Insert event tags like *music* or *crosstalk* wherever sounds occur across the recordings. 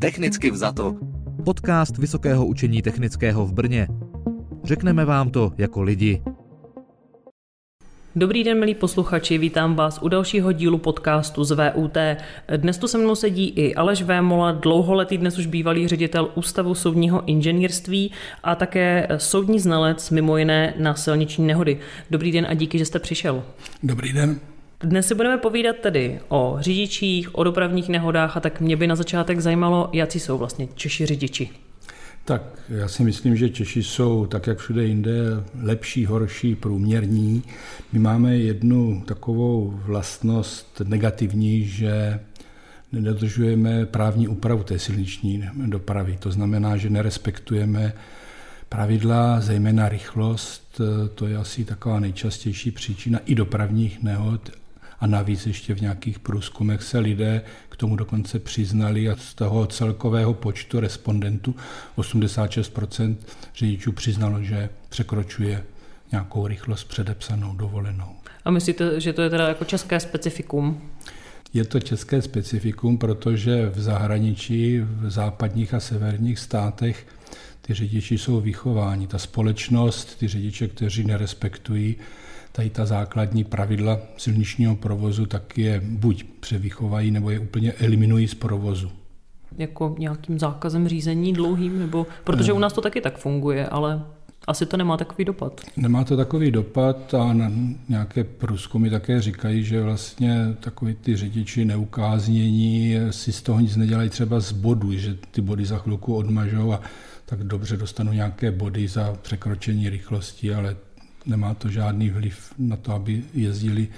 Technicky vzato. Podcast Vysokého učení technického v Brně. Řekneme vám to jako lidi. Dobrý den, milí posluchači, vítám vás u dalšího dílu podcastu z VUT. Dnes tu se mnou sedí i Aleš Vémola, dlouholetý dnes už bývalý ředitel Ústavu soudního inženýrství a také soudní znalec, mimo jiné na silniční nehody. Dobrý den a díky, že jste přišel. Dobrý den. Dnes si budeme povídat tedy o řidičích, o dopravních nehodách a tak mě by na začátek zajímalo, jaký jsou vlastně Češi řidiči. Tak já si myslím, že Češi jsou, tak jak všude jinde, lepší, horší, průměrní. My máme jednu takovou vlastnost negativní, že nedodržujeme právní úpravu té silniční dopravy. To znamená, že nerespektujeme pravidla, zejména rychlost, to je asi taková nejčastější příčina i dopravních nehod a navíc ještě v nějakých průzkumech se lidé k tomu dokonce přiznali a z toho celkového počtu respondentů 86% řidičů přiznalo, že překročuje nějakou rychlost předepsanou, dovolenou. A myslíte, že to je teda jako české specifikum? Je to české specifikum, protože v zahraničí, v západních a severních státech ty řidiči jsou vychováni. Ta společnost, ty řidiče, kteří nerespektují tady ta základní pravidla silničního provozu, tak je buď převychovají, nebo je úplně eliminují z provozu. Jako nějakým zákazem řízení dlouhým, nebo protože u nás to taky tak funguje, ale asi to nemá takový dopad. Nemá to takový dopad a na nějaké průzkumy také říkají, že vlastně takový ty řidiči neukáznění si z toho nic nedělají třeba z bodů, že ty body za chvilku odmažou a tak dobře dostanou nějaké body za překročení rychlosti, ale nemá to žádný vliv na to, aby jezdili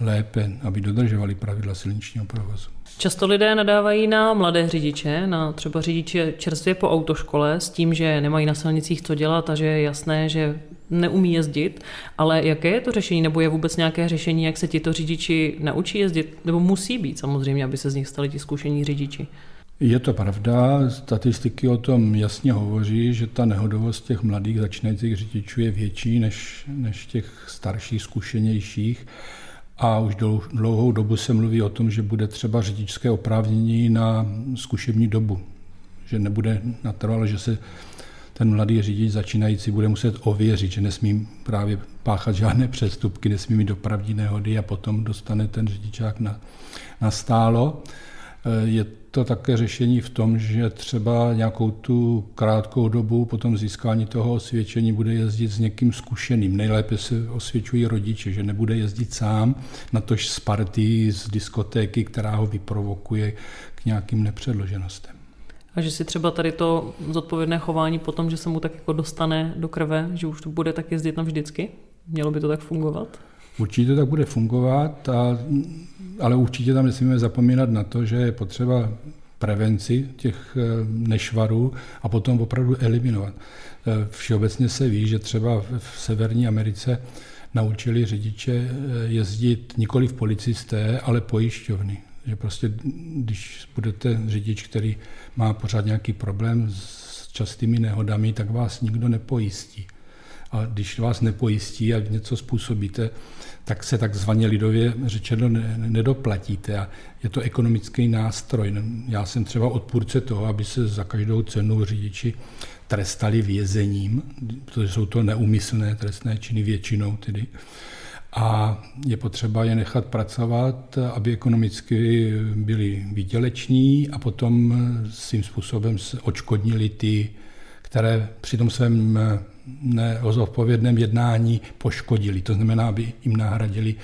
lépe, aby dodržovali pravidla silničního provozu. Často lidé nadávají na mladé řidiče, na třeba řidiče čerstvě po autoškole s tím, že nemají na silnicích co dělat a že je jasné, že neumí jezdit, ale jaké je to řešení, nebo je vůbec nějaké řešení, jak se tito řidiči naučí jezdit, nebo musí být samozřejmě, aby se z nich stali ti zkušení řidiči? Je to pravda, statistiky o tom jasně hovoří, že ta nehodovost těch mladých začínajících řidičů je větší než, než těch starších, zkušenějších. A už dlouhou dobu se mluví o tom, že bude třeba řidičské oprávnění na zkušební dobu. Že nebude natrvalo, že se ten mladý řidič začínající bude muset ověřit, že nesmí právě páchat žádné přestupky, nesmí mít dopravní nehody a potom dostane ten řidičák na, na stálo. Je to také řešení v tom, že třeba nějakou tu krátkou dobu po tom získání toho osvědčení bude jezdit s někým zkušeným. Nejlépe se osvědčují rodiče, že nebude jezdit sám, natož z party, z diskotéky, která ho vyprovokuje k nějakým nepředloženostem. A že si třeba tady to zodpovědné chování potom, že se mu tak jako dostane do krve, že už to bude tak jezdit navždycky? Mělo by to tak fungovat? Určitě tak bude fungovat, a, ale určitě tam nesmíme zapomínat na to, že je potřeba prevenci těch eh, nešvarů a potom opravdu eliminovat. Eh, všeobecně se ví, že třeba v Severní Americe naučili řidiče eh, jezdit nikoli v policisté, ale pojišťovny. Že prostě, když budete řidič, který má pořád nějaký problém s častými nehodami, tak vás nikdo nepojistí. A když vás nepojistí a něco způsobíte, tak se takzvaně lidově řečeno nedoplatíte. A je to ekonomický nástroj. Já jsem třeba odpůrce toho, aby se za každou cenu řidiči trestali vězením, protože jsou to neumyslné trestné činy většinou tedy. A je potřeba je nechat pracovat, aby ekonomicky byli výděleční a potom svým způsobem očkodnili ty, které při tom svém neozodpovědném jednání poškodili. To znamená, aby jim nahradili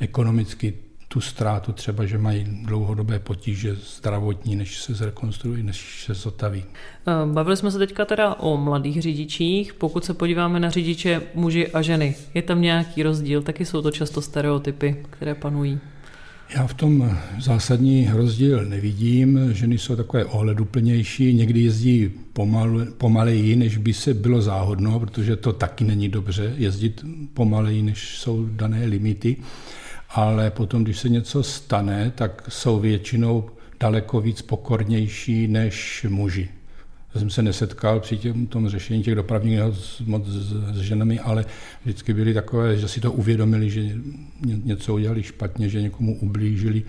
ekonomicky tu ztrátu, třeba, že mají dlouhodobé potíže zdravotní, než se zrekonstruují, než se zotaví. Eh, bavili jsme se teďka teda o mladých řidičích. Pokud se podíváme na řidiče muži a ženy, je tam nějaký rozdíl? Taky jsou to často stereotypy, které panují. Já v tom zásadní rozdíl nevidím. Ženy jsou takové ohleduplnější, někdy jezdí pomal, pomaleji, než by se bylo záhodno, protože to taky není dobře jezdit pomaleji, než jsou dané limity. Ale potom, když se něco stane, tak jsou většinou daleko víc pokornější než muži. Já jsem se nesetkal při těm, tom řešení těch dopravních nehod moc s, s ženami, ale vždycky byly takové, že si to uvědomili, že něco udělali špatně, že někomu ublížili,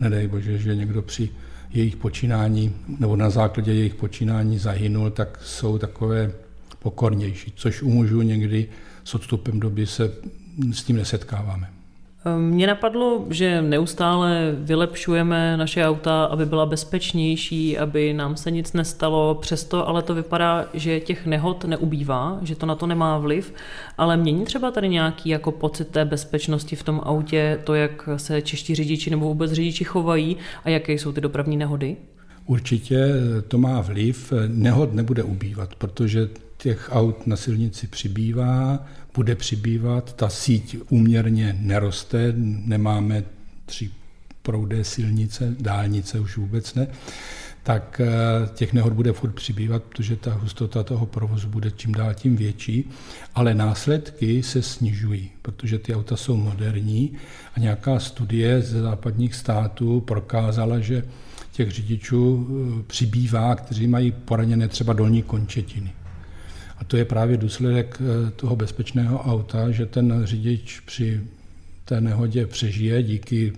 nedej bože, že někdo při jejich počínání, nebo na základě jejich počínání zahynul, tak jsou takové pokornější, což u mužů někdy s odstupem doby se s tím nesetkáváme. Mně napadlo, že neustále vylepšujeme naše auta, aby byla bezpečnější, aby nám se nic nestalo, přesto ale to vypadá, že těch nehod neubývá, že to na to nemá vliv, ale mění třeba tady nějaký jako pocit té bezpečnosti v tom autě, to, jak se čeští řidiči nebo vůbec řidiči chovají a jaké jsou ty dopravní nehody? Určitě to má vliv. Nehod nebude ubývat, protože těch aut na silnici přibývá, bude přibývat, ta síť úměrně neroste, nemáme tři proudé silnice, dálnice už vůbec ne, tak eh, těch nehod bude furt přibývat, protože ta hustota toho provozu bude čím dál tím větší, ale následky se snižují, protože ty auta jsou moderní a nějaká studie ze západních států prokázala, že těch řidičů eh, přibývá, kteří mají poraněné třeba dolní končetiny. A to je právě důsledek eh, toho bezpečného auta, že ten řidič při té nehodě přežije díky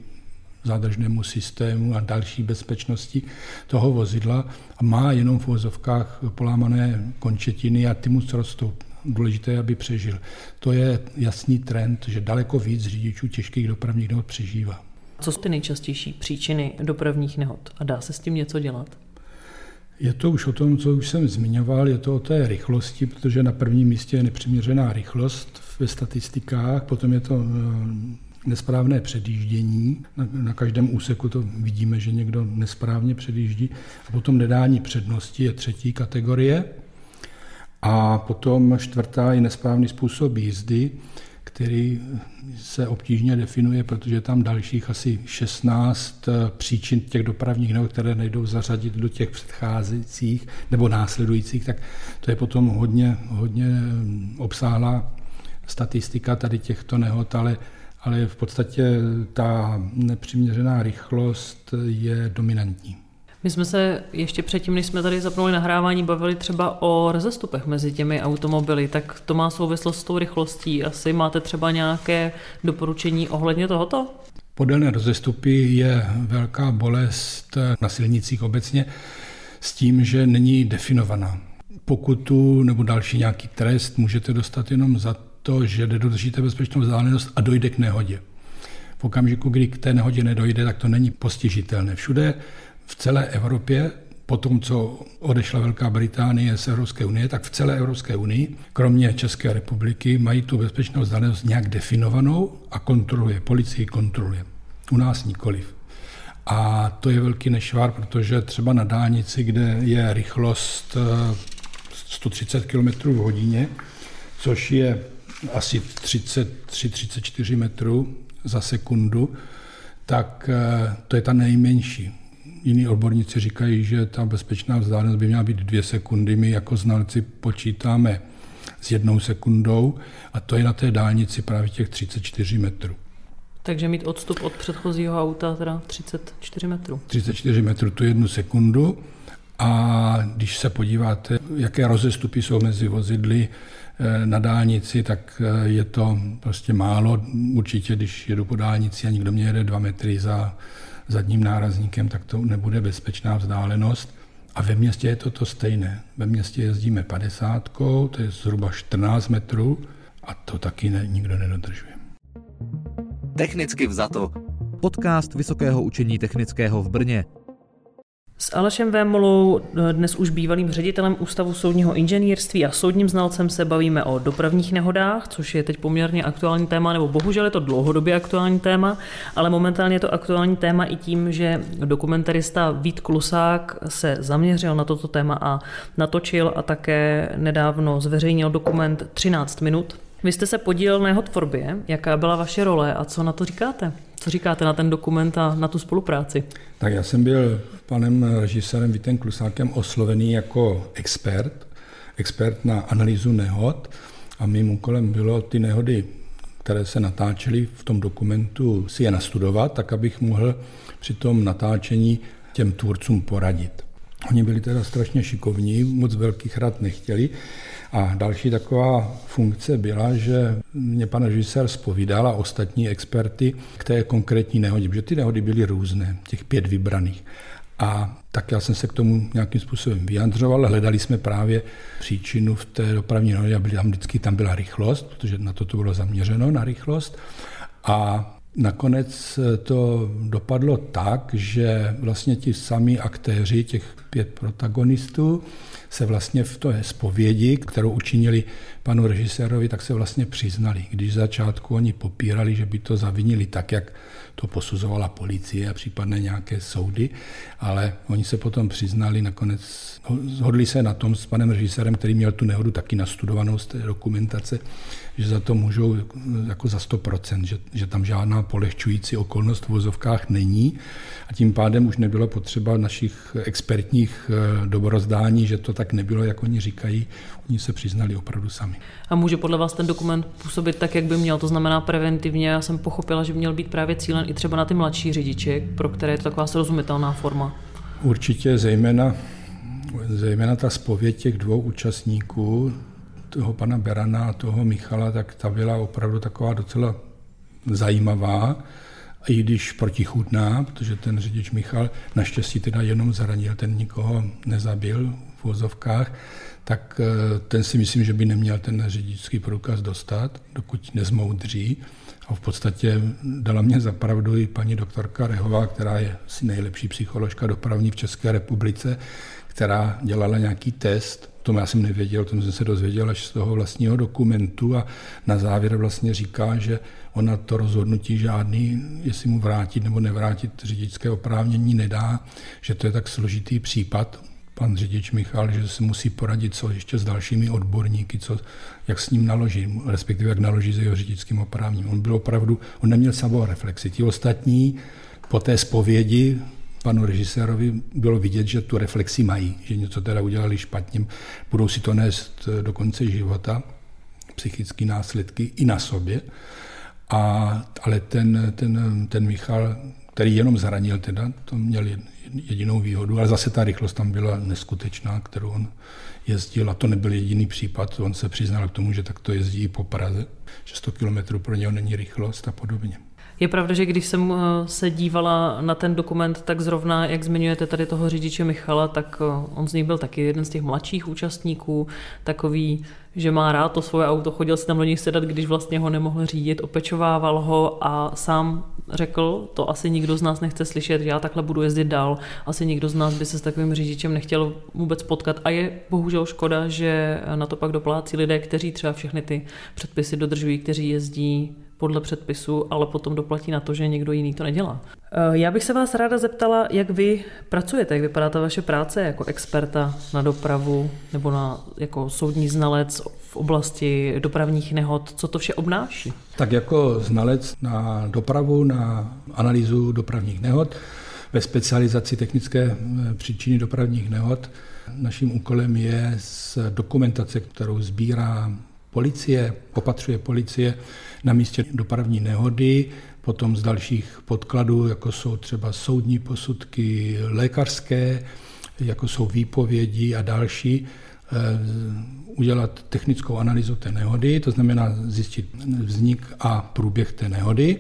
zádržnému systému a další bezpečnosti toho vozidla a má jenom v vozovkách polámané končetiny a ty mu rostou. Důležité, aby přežil. To je jasný trend, že daleko víc řidičů těžkých dopravních nehod přežívá. Co jsou ty nejčastější příčiny dopravních nehod a dá se s tím něco dělat? Je to už o tom, co už jsem zmiňoval, je to o té rychlosti, protože na prvním místě je nepřiměřená rychlost ve statistikách, potom je to eh, nesprávné předjíždění. Na, na každém úseku to vidíme, že někdo nesprávně předjíždí. A potom nedání přednosti je třetí kategorie. A potom čtvrtá je nesprávný způsob jízdy který se obtížně definuje, protože je tam dalších asi 16 eh, příčin těch dopravních nehod, které nejdou zařadit do těch předcházejících nebo následujících, tak to je potom hodně, hodně mm, obsáhlá statistika tady těchto nehod, ale, ale v podstatě ta nepřiměřená rychlost je dominantní. My jsme se ještě předtím, než jsme tady zapnuli nahrávání, bavili třeba o rozestupech mezi těmi automobily, tak to má souvislost s tou rychlostí. Asi máte třeba nějaké doporučení ohledně tohoto? Podélné rozestupy je velká bolest na silnicích obecně s tím, že není definovaná. Pokutu nebo další nějaký trest můžete dostat jenom za to, že nedodržíte bezpečnou vzdálenost a dojde k nehodě. V okamžiku, kdy k té nehodě nedojde, tak to není postižitelné. Všude v celé Evropě, po tom, co odešla Velká Británie z Evropské unie, tak v celé Evropské unii, kromě České republiky, mají tu bezpečnou vzdálenost nějak definovanou a kontroluje, policii kontroluje. U nás nikoliv. A to je velký nešvar, protože třeba na dálnici, kde je rychlost 130 km v hodině, což je asi 33-34 metrů za sekundu, tak eh, to je ta nejmenší. Jiní odborníci říkají, že ta bezpečná vzdálenost by měla být dvě sekundy. My jako znalci počítáme s jednou sekundou a to je na té dálnici právě těch 34 metrů. Takže mít odstup od předchozího auta teda 34 metrů. 34 metrů, tu jednu sekundu. A když se podíváte, jaké rozestupy jsou mezi vozidly eh, na dálnici, tak eh, je to prostě málo. Určitě, když jedu po dálnici a někdo mě jede dva metry za zadním nárazníkem, tak to nebude bezpečná vzdálenost. A ve městě je to to stejné. Ve městě jezdíme 50, to je zhruba 14 metrů a to taky ne, nikdo nedodržuje. Technicky vzato. Podcast Vysokého učení technického v Brně s Alešem Vémolou, dnes už bývalým ředitelem Ústavu soudního inženýrství a soudním znalcem se bavíme o dopravních nehodách, což je teď poměrně aktuální téma, nebo bohužel je to dlouhodobě aktuální téma, ale momentálně je to aktuální téma i tím, že dokumentarista Vít Klusák se zaměřil na toto téma a natočil a také nedávno zveřejnil dokument 13 minut. Vy jste se podílel na jeho tvorbě. Jaká byla vaše role a co na to říkáte? Co říkáte na ten dokument a na tu spolupráci? Tak já jsem byl panem režisérem Vítem Klusákem oslovený jako expert, expert na analýzu nehod a mým úkolem bylo ty nehody, které se natáčely v tom dokumentu, si je nastudovat, tak abych mohl při tom natáčení těm tvůrcům poradit. Oni byli teda strašně šikovní, moc velkých rad nechtěli, a další taková funkce byla, že mě pan režisér spovídal a ostatní experty k té konkrétní nehodě, protože ty nehody byly různé, těch pět vybraných. A tak já jsem se k tomu nějakým způsobem vyjadřoval. Hledali jsme právě příčinu v té dopravní nehodě a tam vždycky tam byla rychlost, protože na to to bylo zaměřeno, na rychlost. A Nakonec to dopadlo tak, že vlastně ti sami aktéři, těch pět protagonistů, se vlastně v té zpovědi, kterou učinili panu režisérovi, tak se vlastně přiznali. Když začátku oni popírali, že by to zavinili tak, jak to posuzovala policie a případně nějaké soudy, ale oni se potom přiznali, nakonec zhodli se na tom s panem režisérem, který měl tu nehodu taky nastudovanou z té dokumentace, že za to můžou jako za 100%, že, že tam žádná polehčující okolnost v vozovkách není a tím pádem už nebylo potřeba našich expertních eh, dobrozdání, že to tak nebylo, jak oni říkají, oni se přiznali opravdu sami. A může podle vás ten dokument působit tak, jak by měl, to znamená preventivně. Já jsem pochopila, že měl být právě cílen i třeba na ty mladší řidiče, pro které je to taková srozumitelná forma. Určitě zejména, zejména ta spověď těch dvou účastníků, toho pana Berana a toho Michala, tak ta byla opravdu taková docela zajímavá, i když protichůdná, protože ten řidič Michal naštěstí teda jenom zranil, ten nikoho nezabil v vozovkách, tak eh, ten si myslím, že by neměl ten řidičský průkaz dostat, dokud nezmoudří. A v podstatě dala mě zapravdu i paní doktorka Rehová, která je asi nejlepší psycholožka dopravní v České republice, která dělala nějaký test, tom já jsem nevěděl, tom jsem se dozvěděl až z toho vlastního dokumentu a na závěr vlastně říká, že ona to rozhodnutí žádný, jestli mu vrátit nebo nevrátit řidičské oprávnění nedá, že to je tak složitý případ, pan řidič Michal, že se musí poradit co ještě s dalšími odborníky, co, jak s ním naloží, respektive jak naloží s jeho řidičským oprávněním. On byl opravdu, on neměl samou reflexi. Ti ostatní po té zpovědi panu režisérovi bylo vidět, že tu reflexi mají, že něco teda udělali špatně, budou si to nést do konce života, psychické následky i na sobě. A, ale ten, ten, ten Michal, který jenom zranil teda, to měl jedinou výhodu, ale zase ta rychlost tam byla neskutečná, kterou on jezdil a to nebyl jediný případ, on se přiznal k tomu, že takto jezdí i po Praze, že 100 km pro něho není rychlost a podobně. Je pravda, že když jsem eh, se dívala na ten dokument, tak zrovna, jak zmiňujete tady toho řidiče Michala, tak eh, on z nich byl taky jeden z těch mladších účastníků, takový, že má rád to svoje auto, chodil si tam do něj sedat, když vlastně ho nemohl řídit, opečovával ho a sám řekl, to asi nikdo z nás nechce slyšet, já takhle budu jezdit dál, asi nikdo z nás by se s takovým řidičem nechtěl vůbec potkat. A je bohužel škoda, že na to pak doplácí lidé, kteří třeba všechny ty předpisy dodržují, kteří jezdí podle předpisu, ale potom doplatí na to, že někdo jiný to nedělá. Eh, já bych se vás ráda zeptala, jak vy pracujete, jak vypadá ta vaše práce jako experta na dopravu nebo na, jako soudní znalec v oblasti dopravních nehod, co to vše obnáší? Tak jako znalec na dopravu, na analýzu dopravních nehod, ve specializaci technické eh, příčiny dopravních nehod, naším úkolem je z dokumentace, kterou sbírá policie, opatřuje policie na místě dopravní nehody, potom z dalších podkladů, jako jsou třeba soudní posudky lékařské, jako jsou výpovědi a další, eh, udělat technickou analýzu té nehody, to znamená zjistit vznik a průběh té nehody.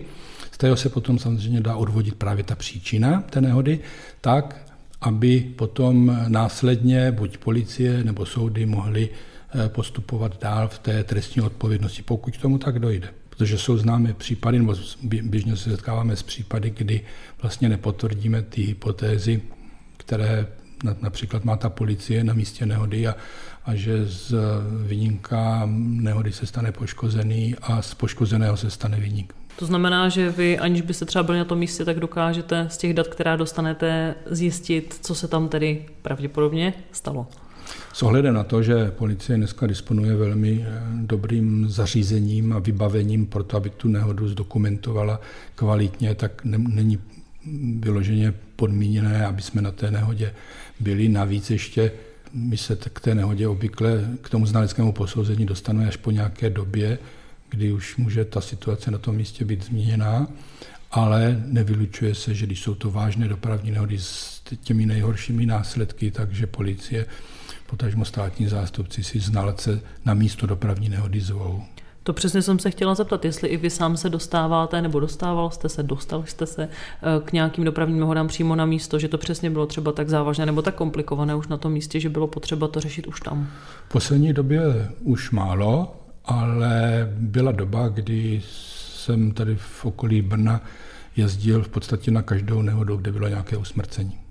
Z toho se potom samozřejmě dá odvodit právě ta příčina té nehody, tak, aby potom následně buď policie nebo soudy mohly postupovat dál v té trestní odpovědnosti, pokud k tomu tak dojde. Protože jsou známé případy, nebo běžně se setkáváme s případy, kdy vlastně nepotvrdíme ty hypotézy, které například má ta policie na místě nehody a, a že z vyníka nehody se stane poškozený a z poškozeného se stane vyník. To znamená, že vy, aniž byste třeba byli na tom místě, tak dokážete z těch dat, která dostanete, zjistit, co se tam tedy pravděpodobně stalo. S ohledem na to, že policie dneska disponuje velmi eh, dobrým zařízením a vybavením pro to, aby tu nehodu zdokumentovala kvalitně, tak není vyloženě podmíněné, aby jsme na té nehodě byli. Navíc ještě my se k té nehodě obvykle k tomu znaleckému posouzení dostaneme až po nějaké době, kdy už může ta situace na tom místě být změněná, ale nevylučuje se, že když jsou to vážné dopravní nehody s těmi nejhoršími následky, takže policie potažmo státní zástupci si znalce na místo dopravní nehody zvou. To přesně jsem se chtěla zeptat, jestli i vy sám se dostáváte, nebo dostával jste se, dostal jste se eh, k nějakým dopravním nehodám přímo na místo, že to přesně bylo třeba tak závažné nebo tak komplikované už na tom místě, že bylo potřeba to řešit už tam? V poslední době už málo, ale byla doba, kdy jsem tady v okolí Brna jezdil v podstatě na každou nehodu, kde bylo nějaké usmrcení.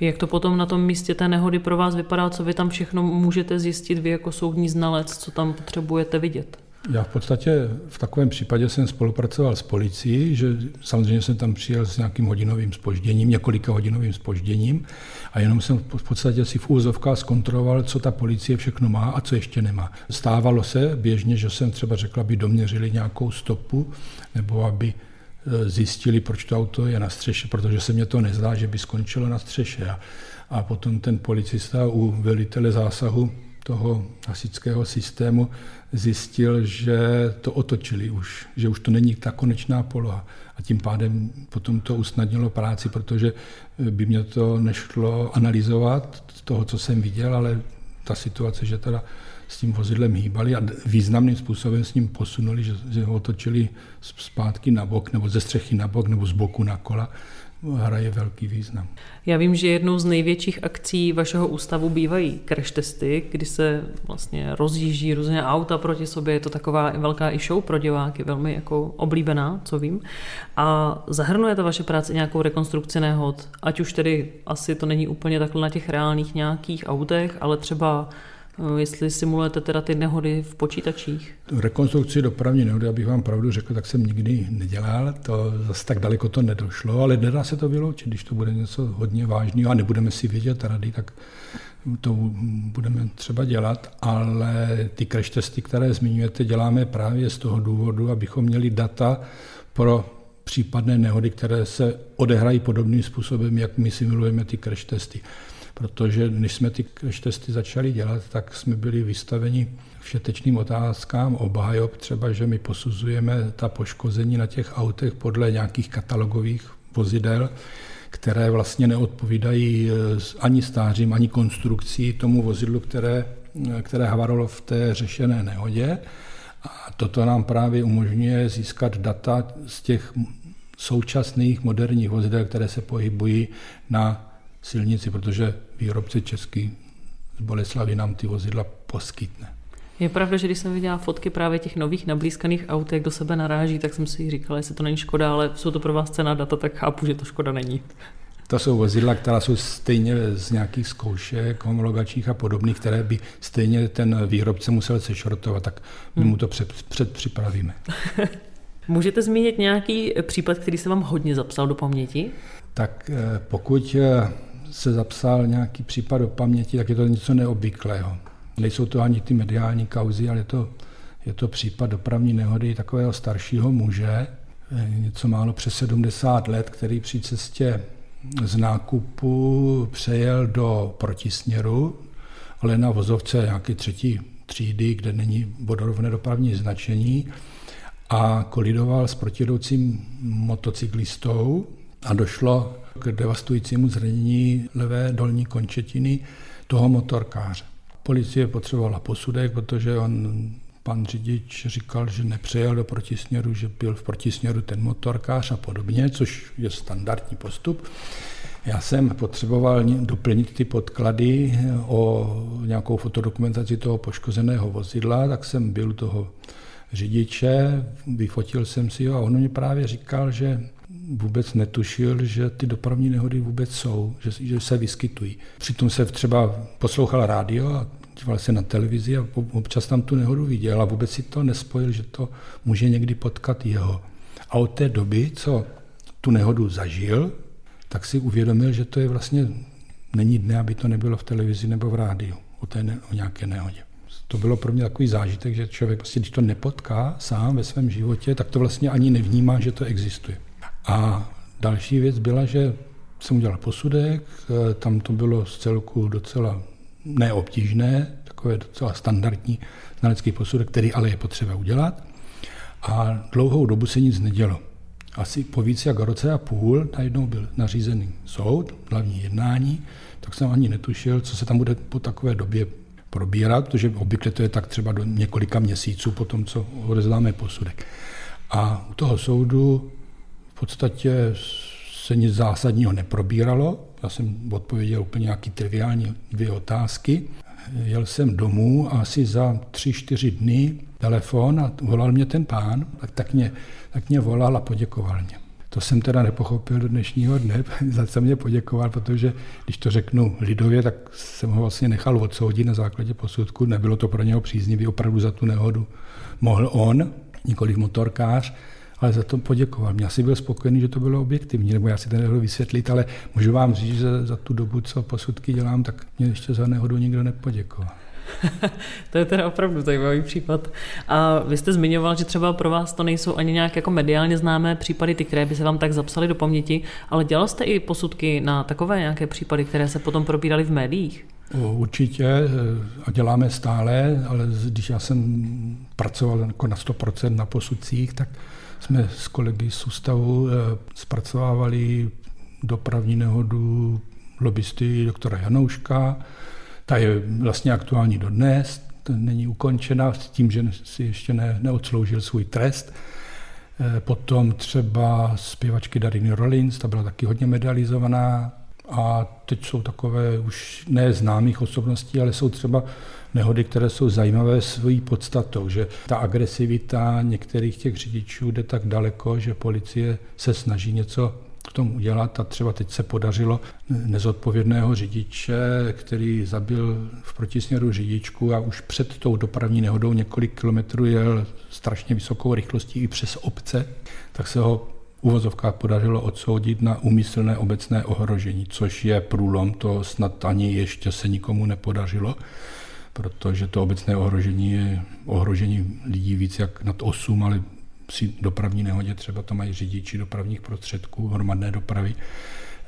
Jak to potom na tom místě té nehody pro vás vypadá, co vy tam všechno můžete zjistit vy jako soudní znalec, co tam potřebujete vidět? Já v podstatě v takovém případě jsem spolupracoval s policií, že samozřejmě jsem tam přijel s nějakým hodinovým spožděním, několika hodinovým spožděním a jenom jsem v podstatě si v úzovkách zkontroloval, co ta policie všechno má a co ještě nemá. Stávalo se běžně, že jsem třeba řekl, aby doměřili nějakou stopu nebo aby zjistili, proč to auto je na střeše, protože se mě to nezdá, že by skončilo na střeše. A, a potom ten policista u velitele zásahu toho hasičského systému zjistil, že to otočili už, že už to není ta konečná poloha. A tím pádem potom to usnadnilo práci, protože by mě to nešlo analyzovat toho, co jsem viděl, ale ta situace, že teda s tím vozidlem hýbali a významným způsobem s ním posunuli, že, že ho otočili zpátky na bok, nebo ze střechy na bok, nebo z boku na kola, hraje velký význam. Já vím, že jednou z největších akcí vašeho ústavu bývají crash testy, kdy se vlastně rozjíždí různé auta proti sobě. Je to taková velká i show pro diváky, velmi jako oblíbená, co vím. A zahrnuje to vaše práce nějakou rekonstrukci nehod, ať už tedy asi to není úplně takhle na těch reálných nějakých autech, ale třeba jestli simulujete teda ty nehody v počítačích? Rekonstrukci dopravní nehody, abych vám pravdu řekl, tak jsem nikdy nedělal, to zase tak daleko to nedošlo, ale nedá se to vyloučit, když to bude něco hodně vážného a nebudeme si vědět rady, tak to budeme třeba dělat, ale ty crash testy, které zmiňujete, děláme právě z toho důvodu, abychom měli data pro případné nehody, které se odehrají podobným způsobem, jak my simulujeme ty crash testy protože než jsme ty testy začali dělat, tak jsme byli vystaveni všetečným otázkám, obhajob třeba, že my posuzujeme ta poškození na těch autech podle nějakých katalogových vozidel, které vlastně neodpovídají eh, ani stářím, ani konstrukcí tomu vozidlu, které, eh, které havarolo v té řešené nehodě. A toto nám právě umožňuje získat data z těch současných moderních vozidel, které se pohybují na silnici, protože výrobce český z Boleslavy nám ty vozidla poskytne. Je pravda, že když jsem viděla fotky právě těch nových nablízkaných aut, jak do sebe naráží, tak jsem si říkala, jestli to není škoda, ale jsou to pro vás cena data, tak chápu, že to škoda není. To jsou vozidla, která jsou stejně z nějakých zkoušek, homologačních a podobných, které by stejně ten výrobce musel sešrotovat, tak my mu to před, předpřipravíme. *laughs* Můžete zmínit nějaký případ, který se vám hodně zapsal do paměti? Tak eh, pokud eh, se zapsal nějaký případ do paměti, tak je to něco neobvyklého. Nejsou to ani ty mediální kauzy, ale je to, je to případ dopravní nehody takového staršího muže, něco málo přes 70 let, který při cestě z nákupu přejel do protisměru, ale na vozovce nějaké třetí třídy, kde není vodorovné dopravní značení a kolidoval s protijedoucím motocyklistou a došlo k devastujícímu zranění levé dolní končetiny toho motorkáře. Policie potřebovala posudek, protože on, pan řidič říkal, že nepřejel do protisměru, že byl v protisměru ten motorkář a podobně, což je standardní postup. Já jsem potřeboval doplnit ty podklady o nějakou fotodokumentaci toho poškozeného vozidla, tak jsem byl toho řidiče, vyfotil jsem si ho a on mi právě říkal, že vůbec netušil, že ty dopravní nehody vůbec jsou, že, že se vyskytují. Přitom se třeba poslouchal rádio a díval se na televizi a občas tam tu nehodu viděl a vůbec si to nespojil, že to může někdy potkat jeho. A od té doby, co tu nehodu zažil, tak si uvědomil, že to je vlastně, není dne, aby to nebylo v televizi nebo v rádiu o, té ne, o nějaké nehodě. To bylo pro mě takový zážitek, že člověk, prostě, když to nepotká sám ve svém životě, tak to vlastně ani nevnímá, že to existuje. A další věc byla, že jsem udělal posudek, eh, tam to bylo z celku docela neobtížné, takové docela standardní znalecký posudek, který ale je potřeba udělat. A dlouhou dobu se nic nedělo. Asi po více jak roce a půl najednou byl nařízený soud, hlavní jednání, tak jsem ani netušil, co se tam bude po takové době probírat, protože obvykle to je tak třeba do několika měsíců po tom, co odezdáme posudek. A u toho soudu podstatě se nic zásadního neprobíralo. Já jsem odpověděl úplně nějaký triviální dvě otázky. Jel jsem domů a asi za tři, čtyři dny telefon a volal mě ten pán, tak, tak, mě, tak mě volal a poděkoval mě. To jsem teda nepochopil do dnešního dne, *laughs* za co mě poděkoval, protože když to řeknu lidově, tak jsem ho vlastně nechal odsoudit na základě posudku. Nebylo to pro něho příznivý, opravdu za tu nehodu mohl on, nikoliv motorkář, ale za to poděkoval. Mě asi byl spokojený, že to bylo objektivní, nebo já si to nemohl vysvětlit, ale můžu vám říct, že za tu dobu, co posudky dělám, tak mě ještě za nehodu nikdo nepoděkoval. *laughs* to je teda opravdu zajímavý případ. A vy jste zmiňoval, že třeba pro vás to nejsou ani nějak jako mediálně známé případy, ty, které by se vám tak zapsaly do paměti, ale dělal jste i posudky na takové nějaké případy, které se potom probíraly v médiích? Určitě eh, a děláme stále, ale když já jsem pracoval jako na 100% na posudcích, tak jsme s kolegy z ústavu eh, zpracovávali dopravní nehodu lobbysty doktora Janouška. Ta je vlastně aktuální dodnes, není ukončena s tím, že si ještě ne, neodsloužil svůj trest. Eh, potom třeba zpěvačky Dariny Rollins, ta byla taky hodně medializovaná. A teď jsou takové už ne známých osobností, ale jsou třeba nehody, které jsou zajímavé svojí podstatou, že ta agresivita některých těch řidičů jde tak daleko, že policie se snaží něco k tomu udělat a třeba teď se podařilo nezodpovědného řidiče, který zabil v protisměru řidičku a už před tou dopravní nehodou několik kilometrů jel strašně vysokou rychlostí i přes obce, tak se ho uvozovkách podařilo odsoudit na úmyslné obecné ohrožení, což je průlom, to snad ani ještě se nikomu nepodařilo protože to obecné ohrožení je ohrožení lidí víc jak nad 8, ale při dopravní nehodě třeba to mají řidiči dopravních prostředků, hromadné dopravy,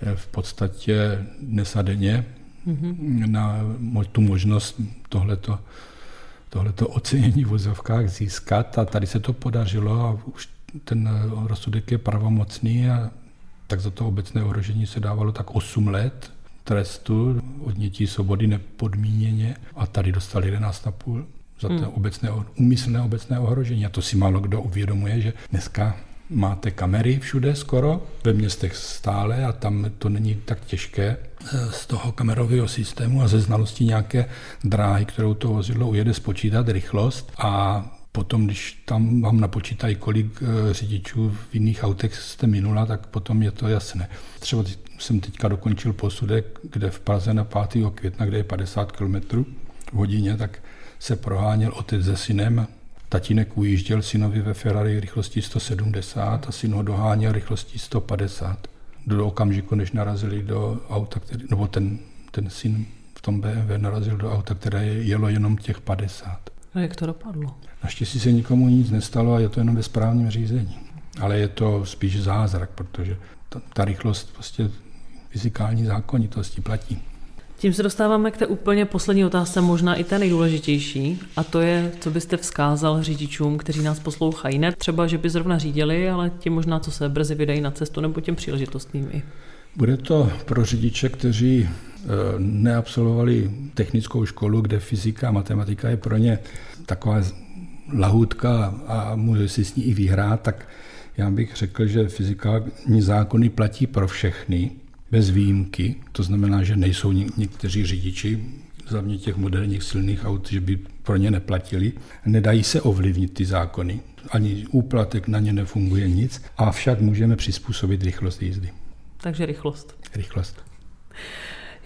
eh, v podstatě dnes a denně mm-hmm. na tu možnost tohleto, tohleto ocenění v vozovkách získat a tady se to podařilo a už ten rozsudek je pravomocný a tak za to obecné ohrožení se dávalo tak 8 let trestu odnětí svobody nepodmíněně a tady dostali 11,5 za to hmm. obecné, úmyslné obecné ohrožení. A to si málo kdo uvědomuje, že dneska máte kamery všude skoro, ve městech stále a tam to není tak těžké eh, z toho kamerového systému a ze znalosti nějaké dráhy, kterou to vozidlo ujede, spočítat rychlost a Potom, když tam vám napočítají, kolik eh, řidičů v jiných autech jste minula, tak potom je to jasné. Třeba jsem teďka dokončil posudek, kde v Praze na 5. května, kde je 50 km v hodině, tak se proháněl otec se synem. Tatínek ujížděl synovi ve Ferrari rychlostí 170 a syn ho doháněl rychlostí 150. Do okamžiku, než narazili do auta, který, nebo ten, ten syn v tom BMW narazil do auta, které jelo jenom těch 50. A jak to dopadlo? Naštěstí se nikomu nic nestalo a je to jenom ve správním řízení. Ale je to spíš zázrak, protože ta, ta rychlost prostě fyzikální zákonitosti platí. Tím se dostáváme k té úplně poslední otázce, možná i té nejdůležitější, a to je, co byste vzkázal řidičům, kteří nás poslouchají. Ne třeba, že by zrovna řídili, ale těm možná, co se brzy vydají na cestu, nebo těm příležitostným i. Bude to pro řidiče, kteří neabsolvovali technickou školu, kde fyzika a matematika je pro ně taková lahůdka a může si s ní i vyhrát, tak já bych řekl, že fyzikální zákony platí pro všechny, bez výjimky. To znamená, že nejsou někteří řidiči, mě těch moderních silných aut, že by pro ně neplatili. Nedají se ovlivnit ty zákony. Ani úplatek na ně nefunguje nic, avšak můžeme přizpůsobit rychlost jízdy. Takže rychlost. Rychlost.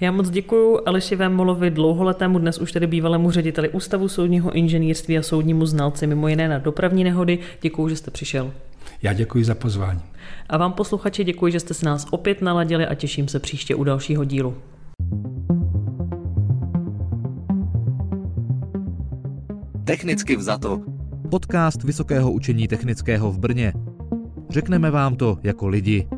Já moc děkuji Aleši Vémolovi, dlouholetému dnes už tedy bývalému řediteli Ústavu soudního inženýrství a soudnímu znalci, mimo jiné na dopravní nehody. Děkuji, že jste přišel. Já děkuji za pozvání. A vám posluchači děkuji, že jste se nás opět naladili a těším se příště u dalšího dílu. Technicky vzato. Podcast Vysokého učení technického v Brně. Řekneme vám to jako lidi.